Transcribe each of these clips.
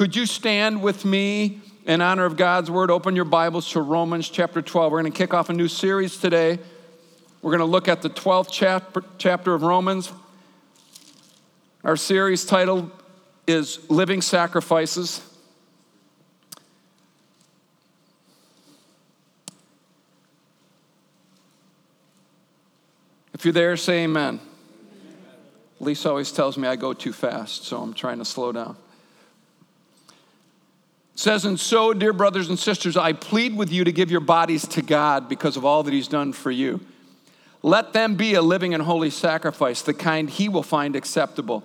Could you stand with me in honor of God's word? Open your Bibles to Romans chapter 12. We're going to kick off a new series today. We're going to look at the 12th chapter, of Romans. Our series title is Living Sacrifices. If you're there, say amen. Lisa always tells me I go too fast, so I'm trying to slow down. Says, And so, dear brothers and sisters, I plead with you to give your bodies to God because of all that He's done for you. Let them be a living and holy sacrifice, the kind He will find acceptable.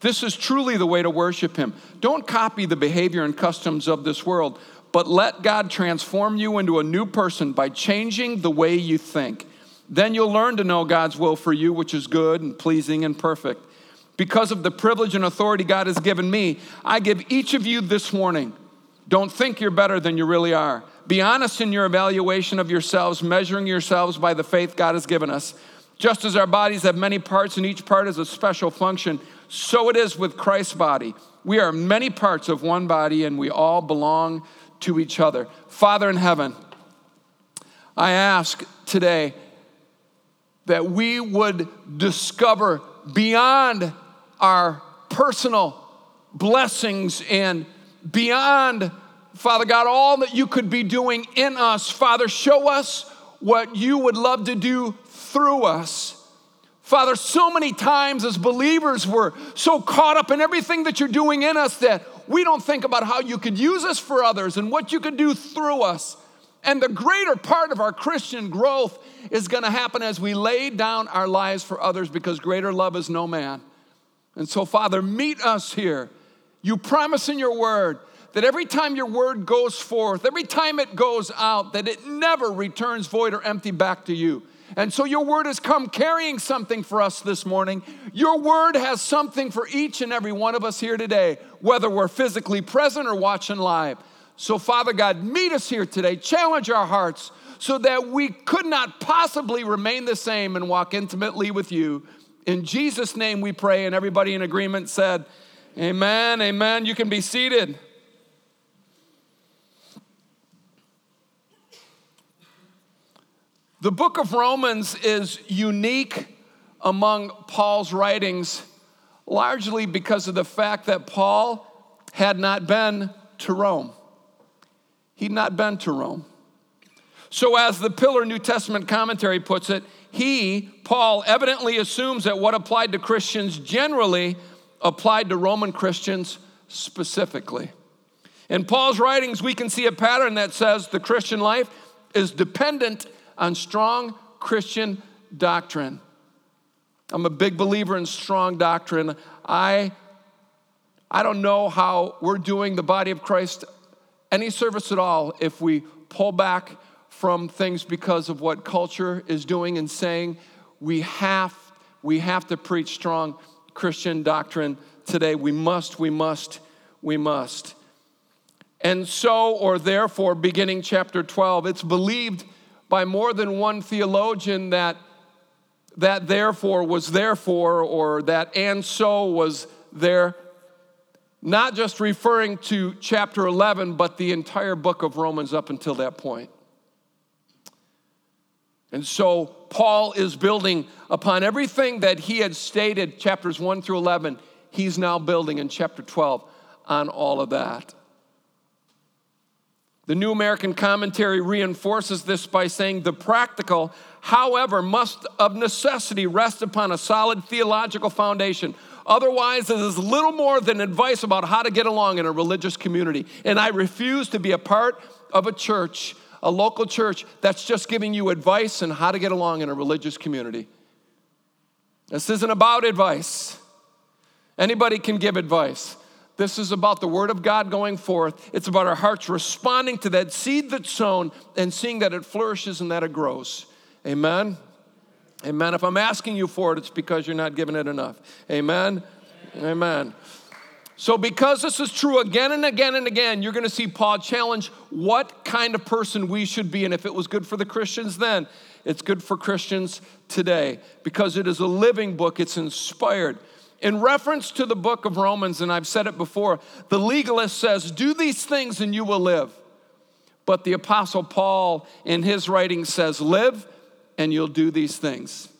This is truly the way to worship Him. Don't copy the behavior and customs of this world, but let God transform you into a new person by changing the way you think. Then you'll learn to know God's will for you, which is good and pleasing and perfect. Because of the privilege and authority God has given me, I give each of you this morning don't think you're better than you really are. Be honest in your evaluation of yourselves, measuring yourselves by the faith God has given us. Just as our bodies have many parts and each part has a special function, so it is with Christ's body. We are many parts of one body and we all belong to each other. Father in heaven, I ask today that we would discover beyond our personal blessings and beyond, Father God, all that you could be doing in us. Father, show us what you would love to do through us. Father, so many times as believers, we're so caught up in everything that you're doing in us that we don't think about how you could use us for others and what you could do through us. And the greater part of our Christian growth is going to happen as we lay down our lives for others because greater love is no man. And so, Father, meet us here. You promise in your word that every time your word goes forth, every time it goes out, that it never returns void or empty back to you. And so your word has come carrying something for us this morning. Your word has something for each and every one of us here today, whether we're physically present or watching live. So, Father God, meet us here today, challenge our hearts so that we could not possibly remain the same and walk intimately with you. In Jesus' name we pray, and everybody in agreement said, Amen, amen. You can be seated. The book of Romans is unique among Paul's writings, largely because of the fact that Paul had not been to Rome. He'd not been to Rome. So, as the Pillar New Testament commentary puts it, he, Paul, evidently assumes that what applied to Christians generally applied to Roman Christians specifically. In Paul's writings, we can see a pattern that says the Christian life is dependent on strong Christian doctrine. I'm a big believer in strong doctrine. I, I don't know how we're doing the body of Christ any service at all if we pull back from things because of what culture is doing and saying. We have, we have to preach strong Christian doctrine today. We must, we must, we must. And so, or therefore, beginning chapter 12, it's believed by more than one theologian that that therefore was therefore, or that and so was there not just referring to chapter 11, but the entire book of Romans up until that point. And so Paul is building upon everything that he had stated, chapters 1 through 11. He's now building in chapter 12 on all of that. The New American Commentary reinforces this by saying the practical, however, must of necessity rest upon a solid theological foundation Otherwise, it is little more than advice about how to get along in a religious community. And I refuse to be a part of a church, a local church, that's just giving you advice on how to get along in a religious community. This isn't about advice. Anybody can give advice. This is about the Word of God going forth. It's about our hearts responding to that seed that's sown and seeing that it flourishes and that it grows. Amen. Amen. If I'm asking you for it, it's because you're not giving it enough. Amen. Amen. Amen. So, because this is true again and again and again, you're going to see Paul challenge what kind of person we should be. And if it was good for the Christians then, it's good for Christians today because it is a living book, it's inspired. In reference to the book of Romans, and I've said it before, the legalist says, Do these things and you will live. But the apostle Paul, in his writing, says, Live and you'll do these things.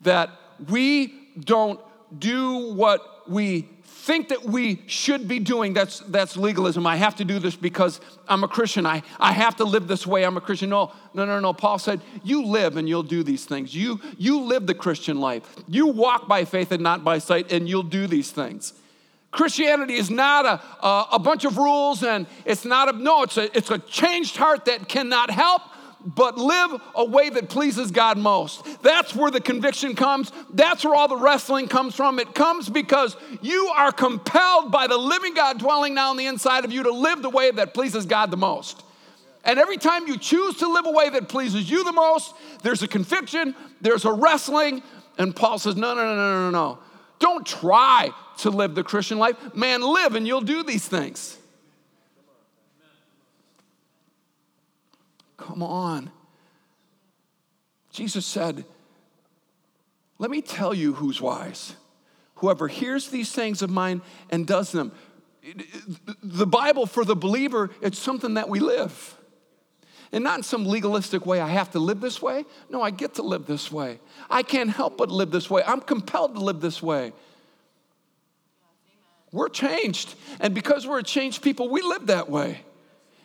That we don't do what we think that we should be doing, that's, that's legalism. I have to do this because I'm a Christian. I, I have to live this way. I'm a Christian. No, no, no, no. Paul said, You live and you'll do these things. You, you live the Christian life. You walk by faith and not by sight, and you'll do these things. Christianity is not a, a, a bunch of rules and it's not a, no, it's a, it's a changed heart that cannot help but live a way that pleases God most. That's where the conviction comes. That's where all the wrestling comes from. It comes because you are compelled by the living God dwelling now on the inside of you to live the way that pleases God the most. And every time you choose to live a way that pleases you the most, there's a conviction, there's a wrestling, and Paul says, no, no, no, no, no, no. Don't try to live the Christian life. Man, live and you'll do these things. Come on. Jesus said, Let me tell you who's wise. Whoever hears these things of mine and does them. The Bible for the believer, it's something that we live. And not in some legalistic way, I have to live this way. No, I get to live this way. I can't help but live this way. I'm compelled to live this way. We're changed. And because we're a changed people, we live that way.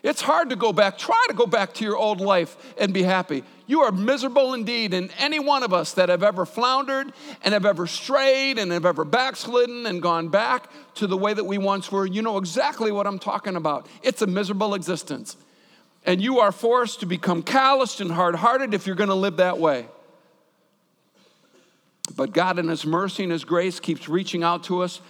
It's hard to go back. Try to go back to your old life and be happy. You are miserable indeed. And any one of us that have ever floundered and have ever strayed and have ever backslidden and gone back to the way that we once were, you know exactly what I'm talking about. It's a miserable existence. And you are forced to become calloused and hard hearted if you're going to live that way. But God, in His mercy and His grace, keeps reaching out to us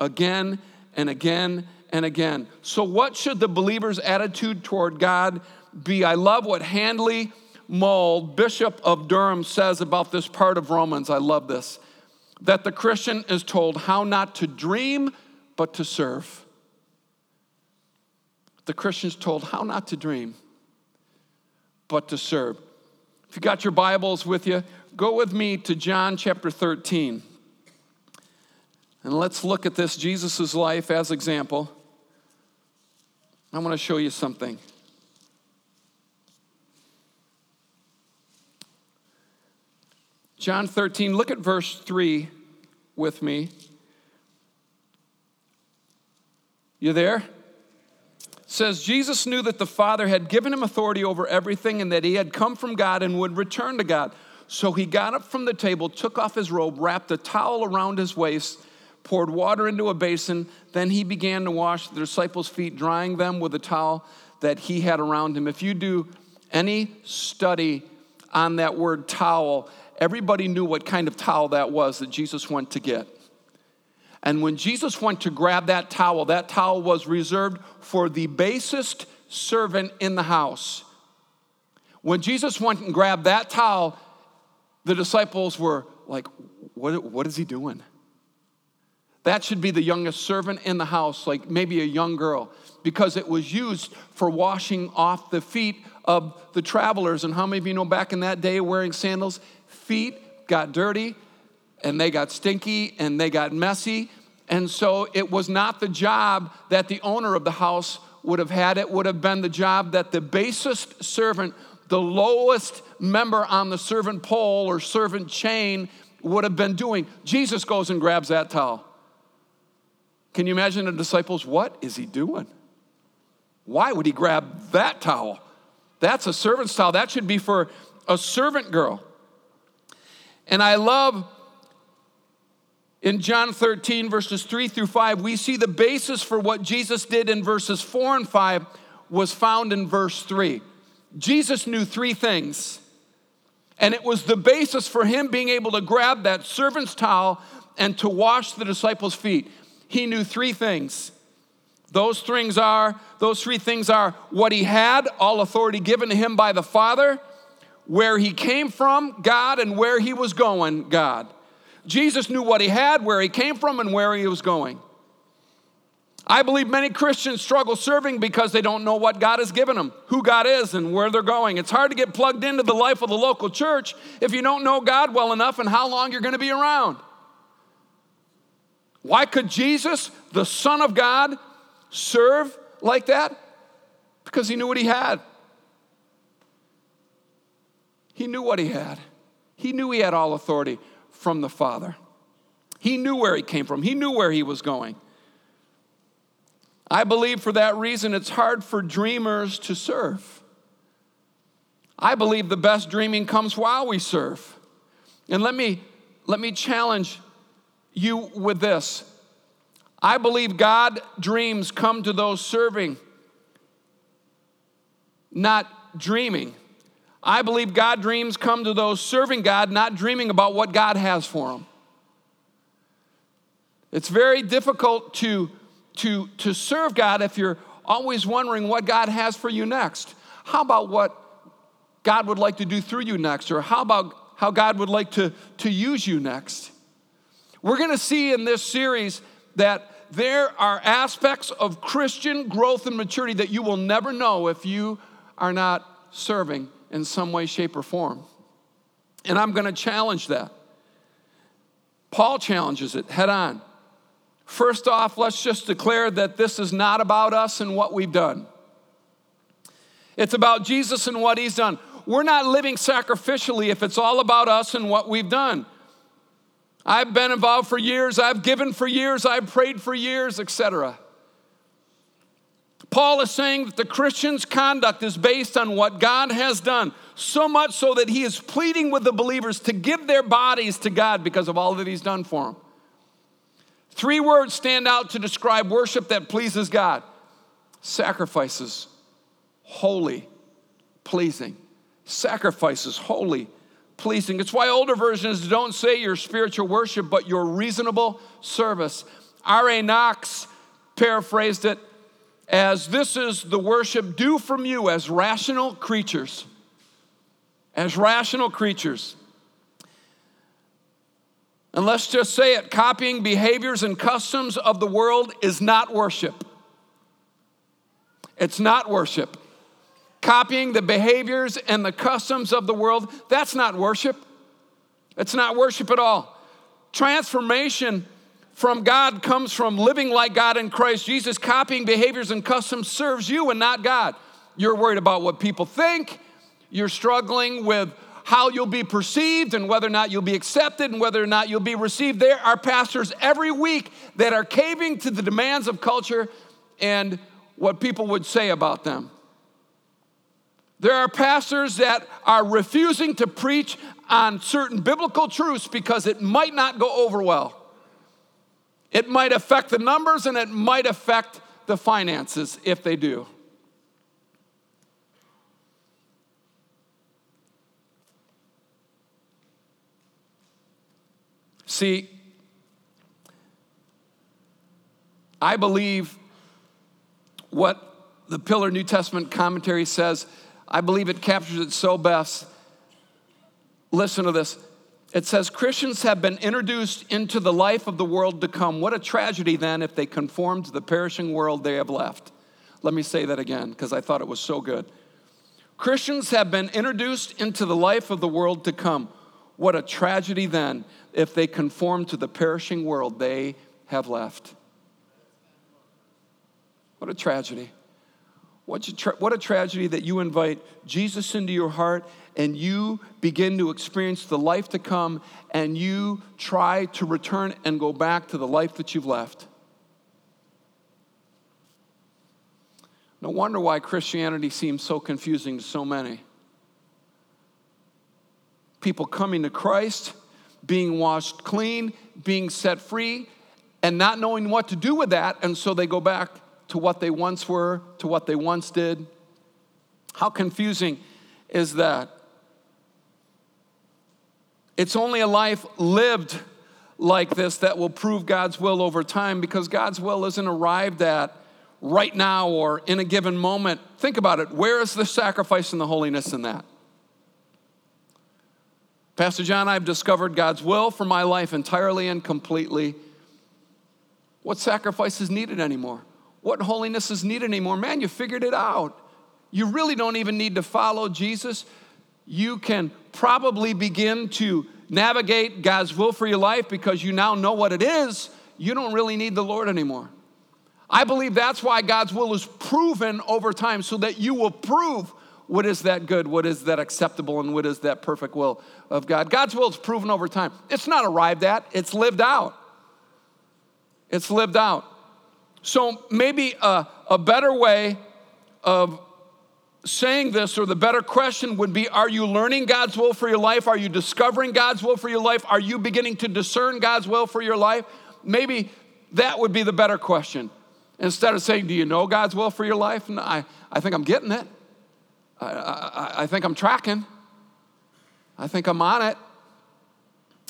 again and again and again. So, what should the believer's attitude toward God be? I love what Handley Moule, Bishop of Durham, says about this part of Romans. I love this that the Christian is told how not to dream, but to serve. The Christian is told how not to dream, but to serve. If you got your Bibles with you, go with me to John chapter 13. And let's look at this Jesus' life as example. I want to show you something. John 13, look at verse 3 with me. You there? It says Jesus knew that the Father had given him authority over everything and that he had come from God and would return to God. So he got up from the table, took off his robe, wrapped a towel around his waist, poured water into a basin. Then he began to wash the disciples' feet, drying them with a towel that he had around him. If you do any study on that word towel, everybody knew what kind of towel that was that Jesus went to get. And when Jesus went to grab that towel, that towel was reserved for the basest servant in the house. When Jesus went and grabbed that towel, the disciples were like, What, what is he doing? That should be the youngest servant in the house, like maybe a young girl, because it was used for washing off the feet of the travelers. And how many of you know back in that day wearing sandals, feet got dirty and they got stinky and they got messy. And so it was not the job that the owner of the house would have had, it would have been the job that the basest servant, the lowest member on the servant pole or servant chain, would have been doing. Jesus goes and grabs that towel. Can you imagine the disciples? What is he doing? Why would he grab that towel? That's a servant's towel. That should be for a servant girl. And I love in John 13, verses 3 through 5, we see the basis for what Jesus did in verses 4 and 5 was found in verse 3. Jesus knew three things, and it was the basis for him being able to grab that servant's towel and to wash the disciples' feet he knew three things. Those things are, those three things are what he had, all authority given to him by the Father, where he came from, God, and where he was going, God. Jesus knew what he had, where he came from, and where he was going. I believe many Christians struggle serving because they don't know what God has given them, who God is, and where they're going. It's hard to get plugged into the life of the local church if you don't know God well enough and how long you're going to be around. Why could Jesus, the Son of God, serve like that? Because he knew what he had. He knew what he had. He knew he had all authority from the Father. He knew where he came from, he knew where he was going. I believe for that reason it's hard for dreamers to serve. I believe the best dreaming comes while we serve. And let me let me challenge you with this. I believe God dreams come to those serving, not dreaming. I believe God dreams come to those serving God, not dreaming about what God has for them. It's very difficult to, to, to serve God if you're always wondering what God has for you next. How about what God would like to do through you next? Or how about how God would like to, to use you next? We're going to see in this series that there are aspects of Christian growth and maturity that you will never know if you are not serving in some way, shape, or form. And I'm going to challenge that. Paul challenges it head on. First off, let's just declare that this is not about us and what we've done. It's about Jesus and what he's done. We're not living sacrificially if it's all about us and what we've done. I've been involved for years, I've given for years, I've prayed for years, etc. Paul is saying that the Christian's conduct is based on what God has done, so much so that he is pleading with the believers to give their bodies to God because of all that he's done for them. Three words stand out to describe worship that pleases God. Sacrifices, holy, pleasing. Sacrifices, holy, pleasing. It's why older versions don't say your spiritual worship, but your reasonable service. R.A. Knox paraphrased it as this is the worship due from you as rational creatures. As rational creatures. And let's just say it copying behaviors and customs of the world is not worship. It's not worship copying the behaviors and the customs of the world, that's not worship. It's not worship at all. Transformation from God comes from living like God in Christ Jesus. Copying behaviors and customs serves you and not God. You're worried about what people think, you're struggling with how you'll be perceived and whether or not you'll be accepted and whether or not you'll be received. There are pastors every week that are caving to the demands of culture and what people would say about them. There are pastors that are refusing to preach on certain biblical truths because it might not go over well. It might affect the numbers and it might affect the finances if they do. See, I believe what the Pillar New Testament commentary says I believe it captures it so best. Listen to this. It says Christians have been introduced into the life of the world to come. What a tragedy then if they conform to the perishing world they have left. Let me say that again because I thought it was so good. Christians have been introduced into the life of the world to come. What a tragedy then if they conform to the perishing world they have left. What a tragedy. What a, tra- what a tragedy that you invite Jesus into your heart and you begin to experience the life to come and you try to return and go back to the life that you've left. No wonder why Christianity seems so confusing to so many. People coming to Christ, being washed clean, being set free, and not knowing what to do with that, and so they go back to what they once were, to what they once did. How confusing is that? It's only a life lived like this that will prove God's will over time because God's will isn't arrived at right now or in a given moment. Think about it. Where is the sacrifice and the holiness in that? Pastor John, I've discovered God's will for my life entirely and completely. What sacrifice is needed anymore? What holiness is needed anymore. Man, you figured it out. You really don't even need to follow Jesus. You can probably begin to navigate God's will for your life because you now know what it is. you don't really need the Lord anymore. I believe that's why God's will is proven over time so that you will prove what is that good, what is that acceptable, and what is that perfect will of God. God's will is proven over time. It's not arrived at, it's lived out. It's lived out. So maybe a, a better way of saying this, or the better question would be Are you learning God's will for your life? Are you discovering God's will for your life? Are you beginning to discern God's will for your life? Maybe that would be the better question. Instead of saying, Do you know God's will for your life? No, I, I think I'm getting it. I, I, I think I'm tracking. I think I'm on it.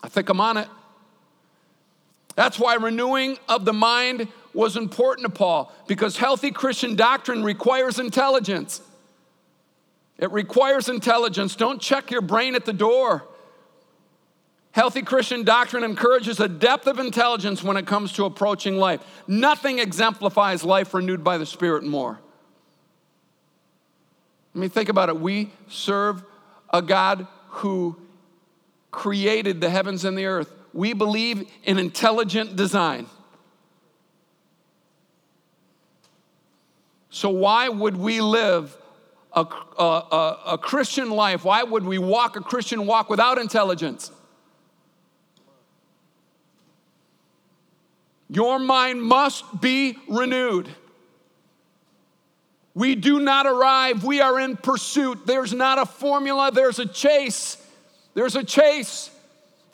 I think I'm on it. That's why renewing of the mind was important to Paul, because healthy Christian doctrine requires intelligence. It requires intelligence. Don't check your brain at the door. Healthy Christian doctrine encourages a depth of intelligence when it comes to approaching life. Nothing exemplifies life renewed by the Spirit more. I mean, think about it. We serve a God who created the heavens and the earth. We believe in intelligent design. So, why would we live a, a, a, a Christian life? Why would we walk a Christian walk without intelligence? Your mind must be renewed. We do not arrive, we are in pursuit. There's not a formula, there's a chase. There's a chase.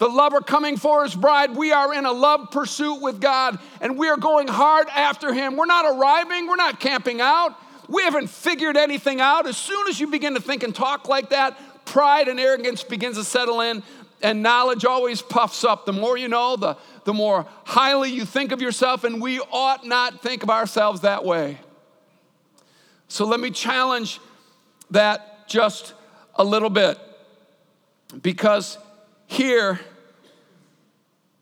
The lover coming for his bride, we are in a love pursuit with God and we are going hard after him. We're not arriving, we're not camping out. We haven't figured anything out. As soon as you begin to think and talk like that, pride and arrogance begins to settle in and knowledge always puffs up. The more you know, the, the more highly you think of yourself, and we ought not think of ourselves that way. So let me challenge that just a little bit because here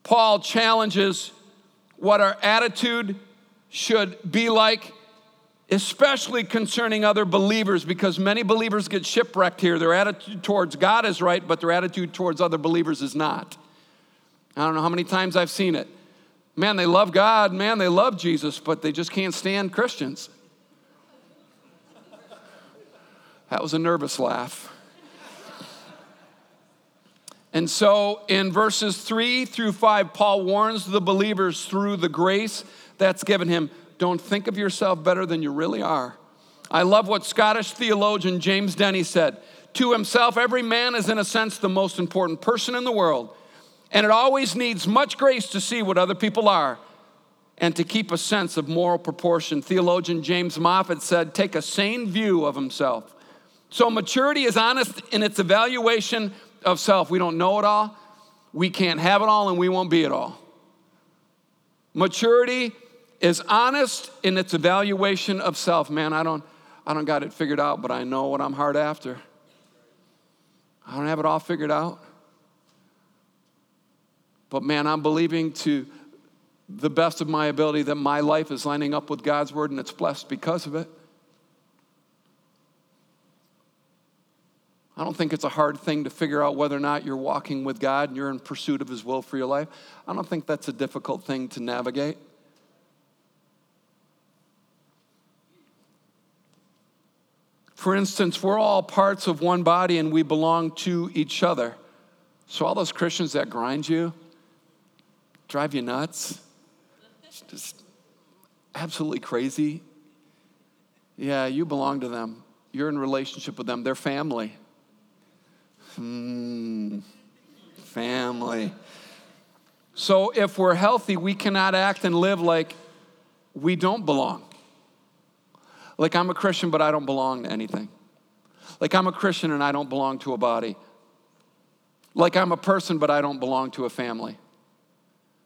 Paul challenges what our attitude should be like especially concerning other believers, because many believers get shipwrecked here. Their attitude towards God is right, but their attitude towards other believers is not. I don't know how many times I've seen it. Man, they love God, man, they love Jesus, but they just can't stand Christians. That was a nervous laugh. And so in verses three through five, Paul warns the believers through the grace that's given him don't think of yourself better than you really are. I love what Scottish theologian James Denney said. To himself, every man is, in a sense, the most important person in the world. And it always needs much grace to see what other people are and to keep a sense of moral proportion. Theologian James Moffatt said, Take a sane view of himself. So, maturity is honest in its evaluation of self. We don't know it all, we can't have it all, and we won't be it all. Maturity is honest in its evaluation of self. Man, I don't, I don't got it figured out, but I know what I'm hard after. I don't have it all figured out. But man, I'm believing to the best of my ability that my life is lining up with God's word and it's blessed because of it. I don't think it's a hard thing to figure out whether or not you're walking with God and you're in pursuit of His will for your life. I don't think that's a difficult thing to navigate. For instance, we're all parts of one body and we belong to each other. So, all those Christians that grind you, drive you nuts, just absolutely crazy. Yeah, you belong to them. You're in relationship with them. They're family. Hmm, family. So, if we're healthy, we cannot act and live like we don't belong. Like I'm a Christian, but I don't belong to anything. Like I'm a Christian and I don't belong to a body. Like I'm a person, but I don't belong to a family.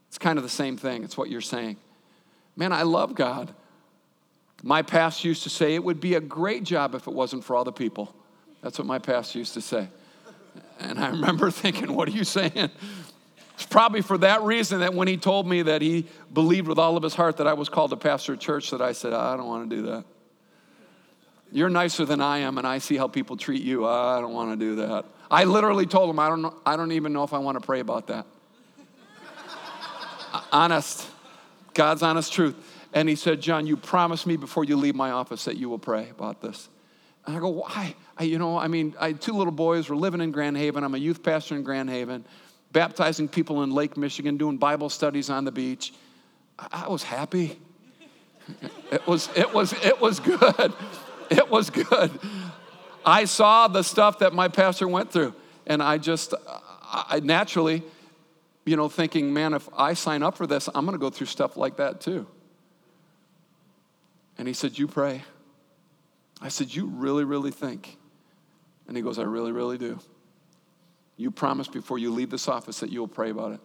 It's kind of the same thing. It's what you're saying. Man, I love God. My pastor used to say it would be a great job if it wasn't for all the people. That's what my pastor used to say. And I remember thinking, what are you saying? It's probably for that reason that when he told me that he believed with all of his heart that I was called to pastor a church, that I said, I don't want to do that. You're nicer than I am, and I see how people treat you. I don't want to do that. I literally told him, I don't, know, I don't even know if I want to pray about that. Honest. God's honest truth. And he said, John, you promised me before you leave my office that you will pray about this. And I go, why? I, you know, I mean, I had two little boys. We're living in Grand Haven. I'm a youth pastor in Grand Haven, baptizing people in Lake Michigan, doing Bible studies on the beach. I, I was happy. It was, it was, it was good. It was good. I saw the stuff that my pastor went through, and I just, I naturally, you know, thinking, man, if I sign up for this, I'm going to go through stuff like that too. And he said, You pray. I said, You really, really think? And he goes, I really, really do. You promised before you leave this office that you'll pray about it.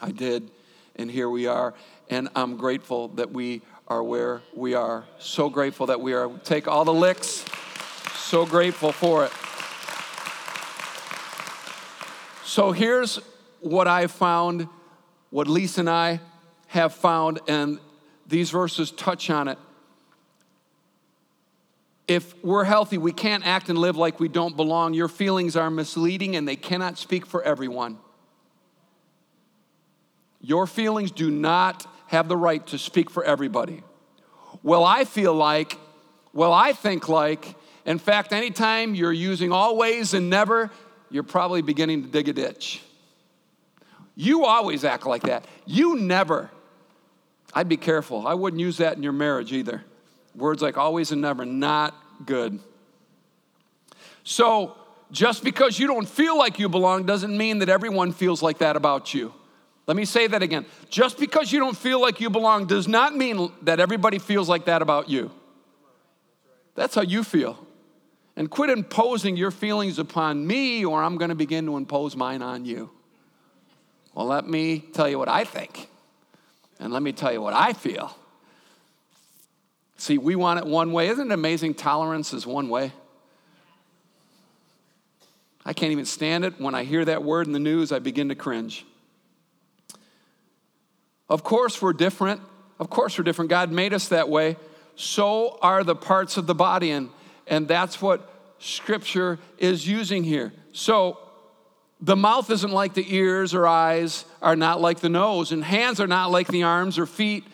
I did, and here we are. And I'm grateful that we are where we are. So grateful that we are. Take all the licks. So grateful for it. So here's what I found, what Lisa and I have found, and these verses touch on it. If we're healthy, we can't act and live like we don't belong. Your feelings are misleading and they cannot speak for everyone. Your feelings do not have the right to speak for everybody. Well, I feel like, well, I think like, in fact, anytime you're using always and never, you're probably beginning to dig a ditch. You always act like that. You never. I'd be careful. I wouldn't use that in your marriage either. Words like always and never, not good. So, just because you don't feel like you belong doesn't mean that everyone feels like that about you. Let me say that again. Just because you don't feel like you belong does not mean that everybody feels like that about you. That's how you feel. And quit imposing your feelings upon me, or I'm going to begin to impose mine on you. Well, let me tell you what I think. And let me tell you what I feel. See, we want it one way. Isn't it amazing? Tolerance is one way. I can't even stand it. When I hear that word in the news, I begin to cringe. Of course, we're different. Of course, we're different. God made us that way. So are the parts of the body. And, and that's what Scripture is using here. So, the mouth isn't like the ears or eyes, are not like the nose, and hands are not like the arms or feet,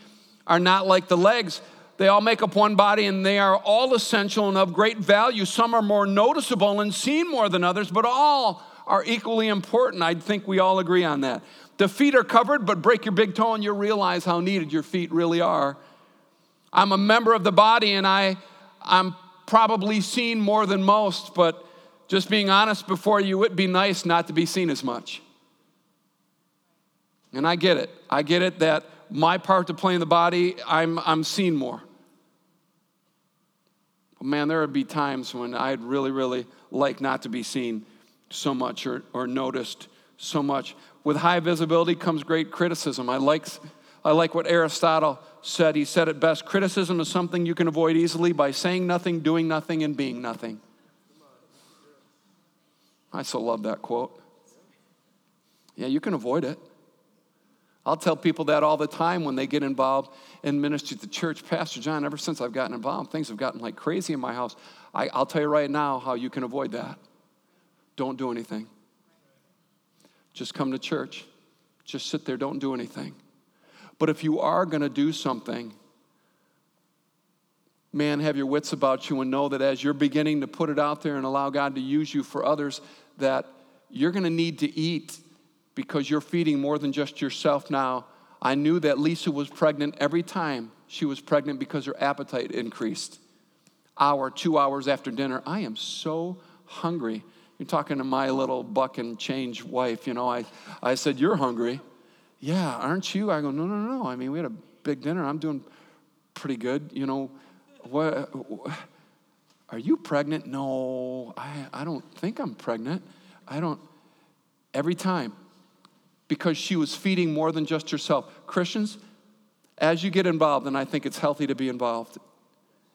are not like the legs. They all make up one body and they are all essential and of great value. Some are more noticeable and seen more than others, but all are equally important. I think we all agree on that. The feet are covered, but break your big toe and you'll realize how needed your feet really are. I'm a member of the body and I, I'm probably seen more than most, but just being honest before you, it'd be nice not to be seen as much. And I get it. I get it that my part to play in the body, I'm, I'm seen more. Man, there would be times when I'd really, really like not to be seen so much or, or noticed so much. With high visibility comes great criticism. I like, I like what Aristotle said. He said it best criticism is something you can avoid easily by saying nothing, doing nothing, and being nothing. I so love that quote. Yeah, you can avoid it. I'll tell people that all the time when they get involved in ministry at the church. Pastor John, ever since I've gotten involved, things have gotten like crazy in my house. I, will tell you right now how you can avoid that. Don't do anything. Just come to church. Just sit there, don't do anything. But if you are going to do something, man, have your wits about you and know that as you're beginning to put it out there and allow God to use you for others, that you're going to need to eat because you're feeding more than just yourself now. I knew that Lisa was pregnant every time she was pregnant because her appetite increased. Hour, two hours after dinner, I am so hungry. You're talking to my little buck and change wife, you know. I, I said, You're hungry. Yeah, aren't you? I go, No, no, no. I mean, we had a big dinner. I'm doing pretty good. You know, what, are you pregnant? No, I, I don't think I'm pregnant. I don't. Every time. Because she was feeding more than just herself. Christians, as you get involved, and I think it's healthy to be involved,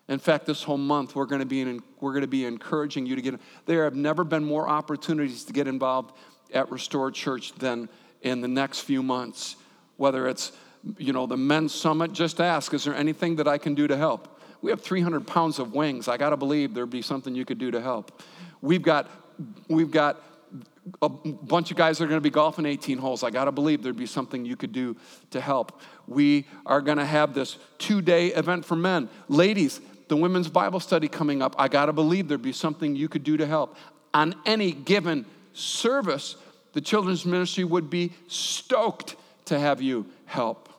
in fact, this whole month we're going to be in, we're going to be encouraging you to get. There have never been more opportunities to get involved at Restored Church than in the next few months. Whether it's you know the men's summit, just ask: Is there anything that I can do to help? We have 300 pounds of wings. I got to believe there'd be something you could do to help. We've got we've got a bunch of guys are going to be golfing 18 holes. I got to believe there'd be something you could do to help. We are going to have this two day event for men. Ladies, the women's Bible study coming up. I got to believe there'd be something you could do to help. On any given service, the children's ministry would be stoked to have you help.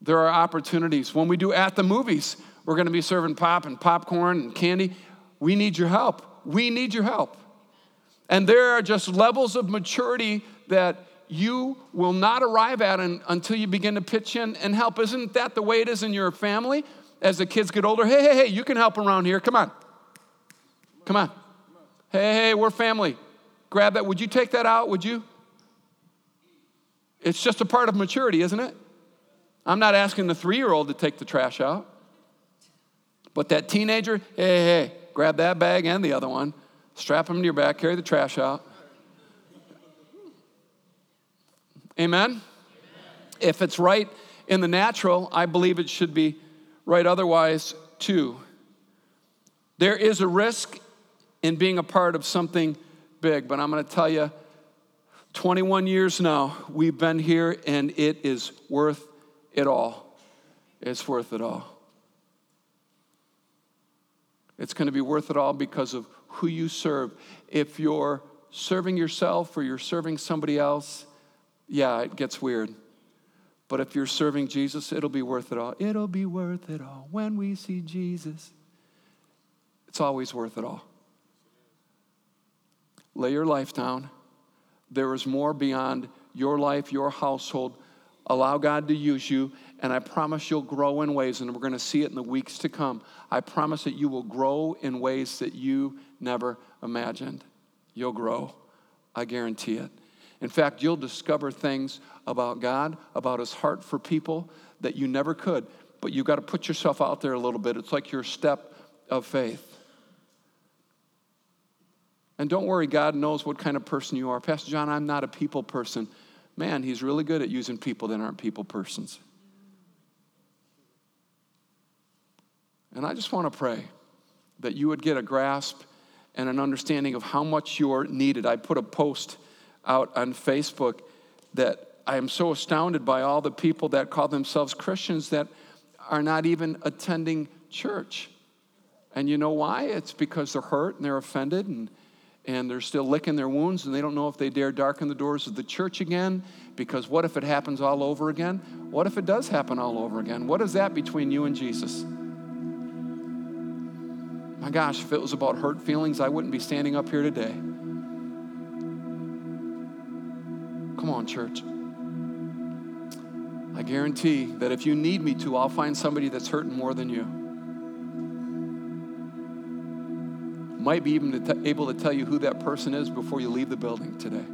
There are opportunities. When we do at the movies, we're going to be serving pop and popcorn and candy. We need your help. We need your help. And there are just levels of maturity that you will not arrive at until you begin to pitch in and help. Isn't that the way it is in your family? As the kids get older, hey, hey, hey, you can help around here. Come on. Come on. Hey, hey, we're family. Grab that. Would you take that out? Would you? It's just a part of maturity, isn't it? I'm not asking the three year old to take the trash out. But that teenager, hey, hey, hey, grab that bag and the other one strap them to your back, carry the trash out. Amen? Amen? If it's right in the natural, I believe it should be right otherwise too. There is a risk in being a part of something big, but I'm going to tell you 21 years now, we've been here and it is worth it all. It's worth it all. It's going to be worth it all because of who you serve. If you're serving yourself or you're serving somebody else, yeah, it gets weird. But if you're serving Jesus, it'll be worth it all. It'll be worth it all when we see Jesus. It's always worth it all. Lay your life down. There is more beyond your life, your household. Allow God to use you, and I promise you'll grow in ways, and we're going to see it in the weeks to come. I promise that you will grow in ways that you never imagined. You'll grow. I guarantee it. In fact, you'll discover things about God, about His heart for people that you never could, but you've got to put yourself out there a little bit. It's like your step of faith. And don't worry, God knows what kind of person you are. Pastor John, I'm not a people person. Man, He's really good at using people that aren't people persons. And I just want to pray that you would get a grasp and an understanding of how much you're needed. I put a post out on Facebook that I am so astounded by all the people that call themselves Christians that are not even attending church. And you know why? It's because they're hurt and they're offended and, and they're still licking their wounds and they don't know if they dare darken the doors of the church again. Because what if it happens all over again? What if it does happen all over again? What is that between you and Jesus? My gosh, if it was about hurt feelings, I wouldn't be standing up here today. Come on, church. I guarantee that if you need me to, I'll find somebody that's hurting more than you. Might be even able to tell you who that person is before you leave the building today.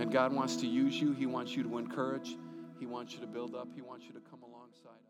And God wants to use you. He wants you to encourage. He wants you to build up. He wants you to come alongside.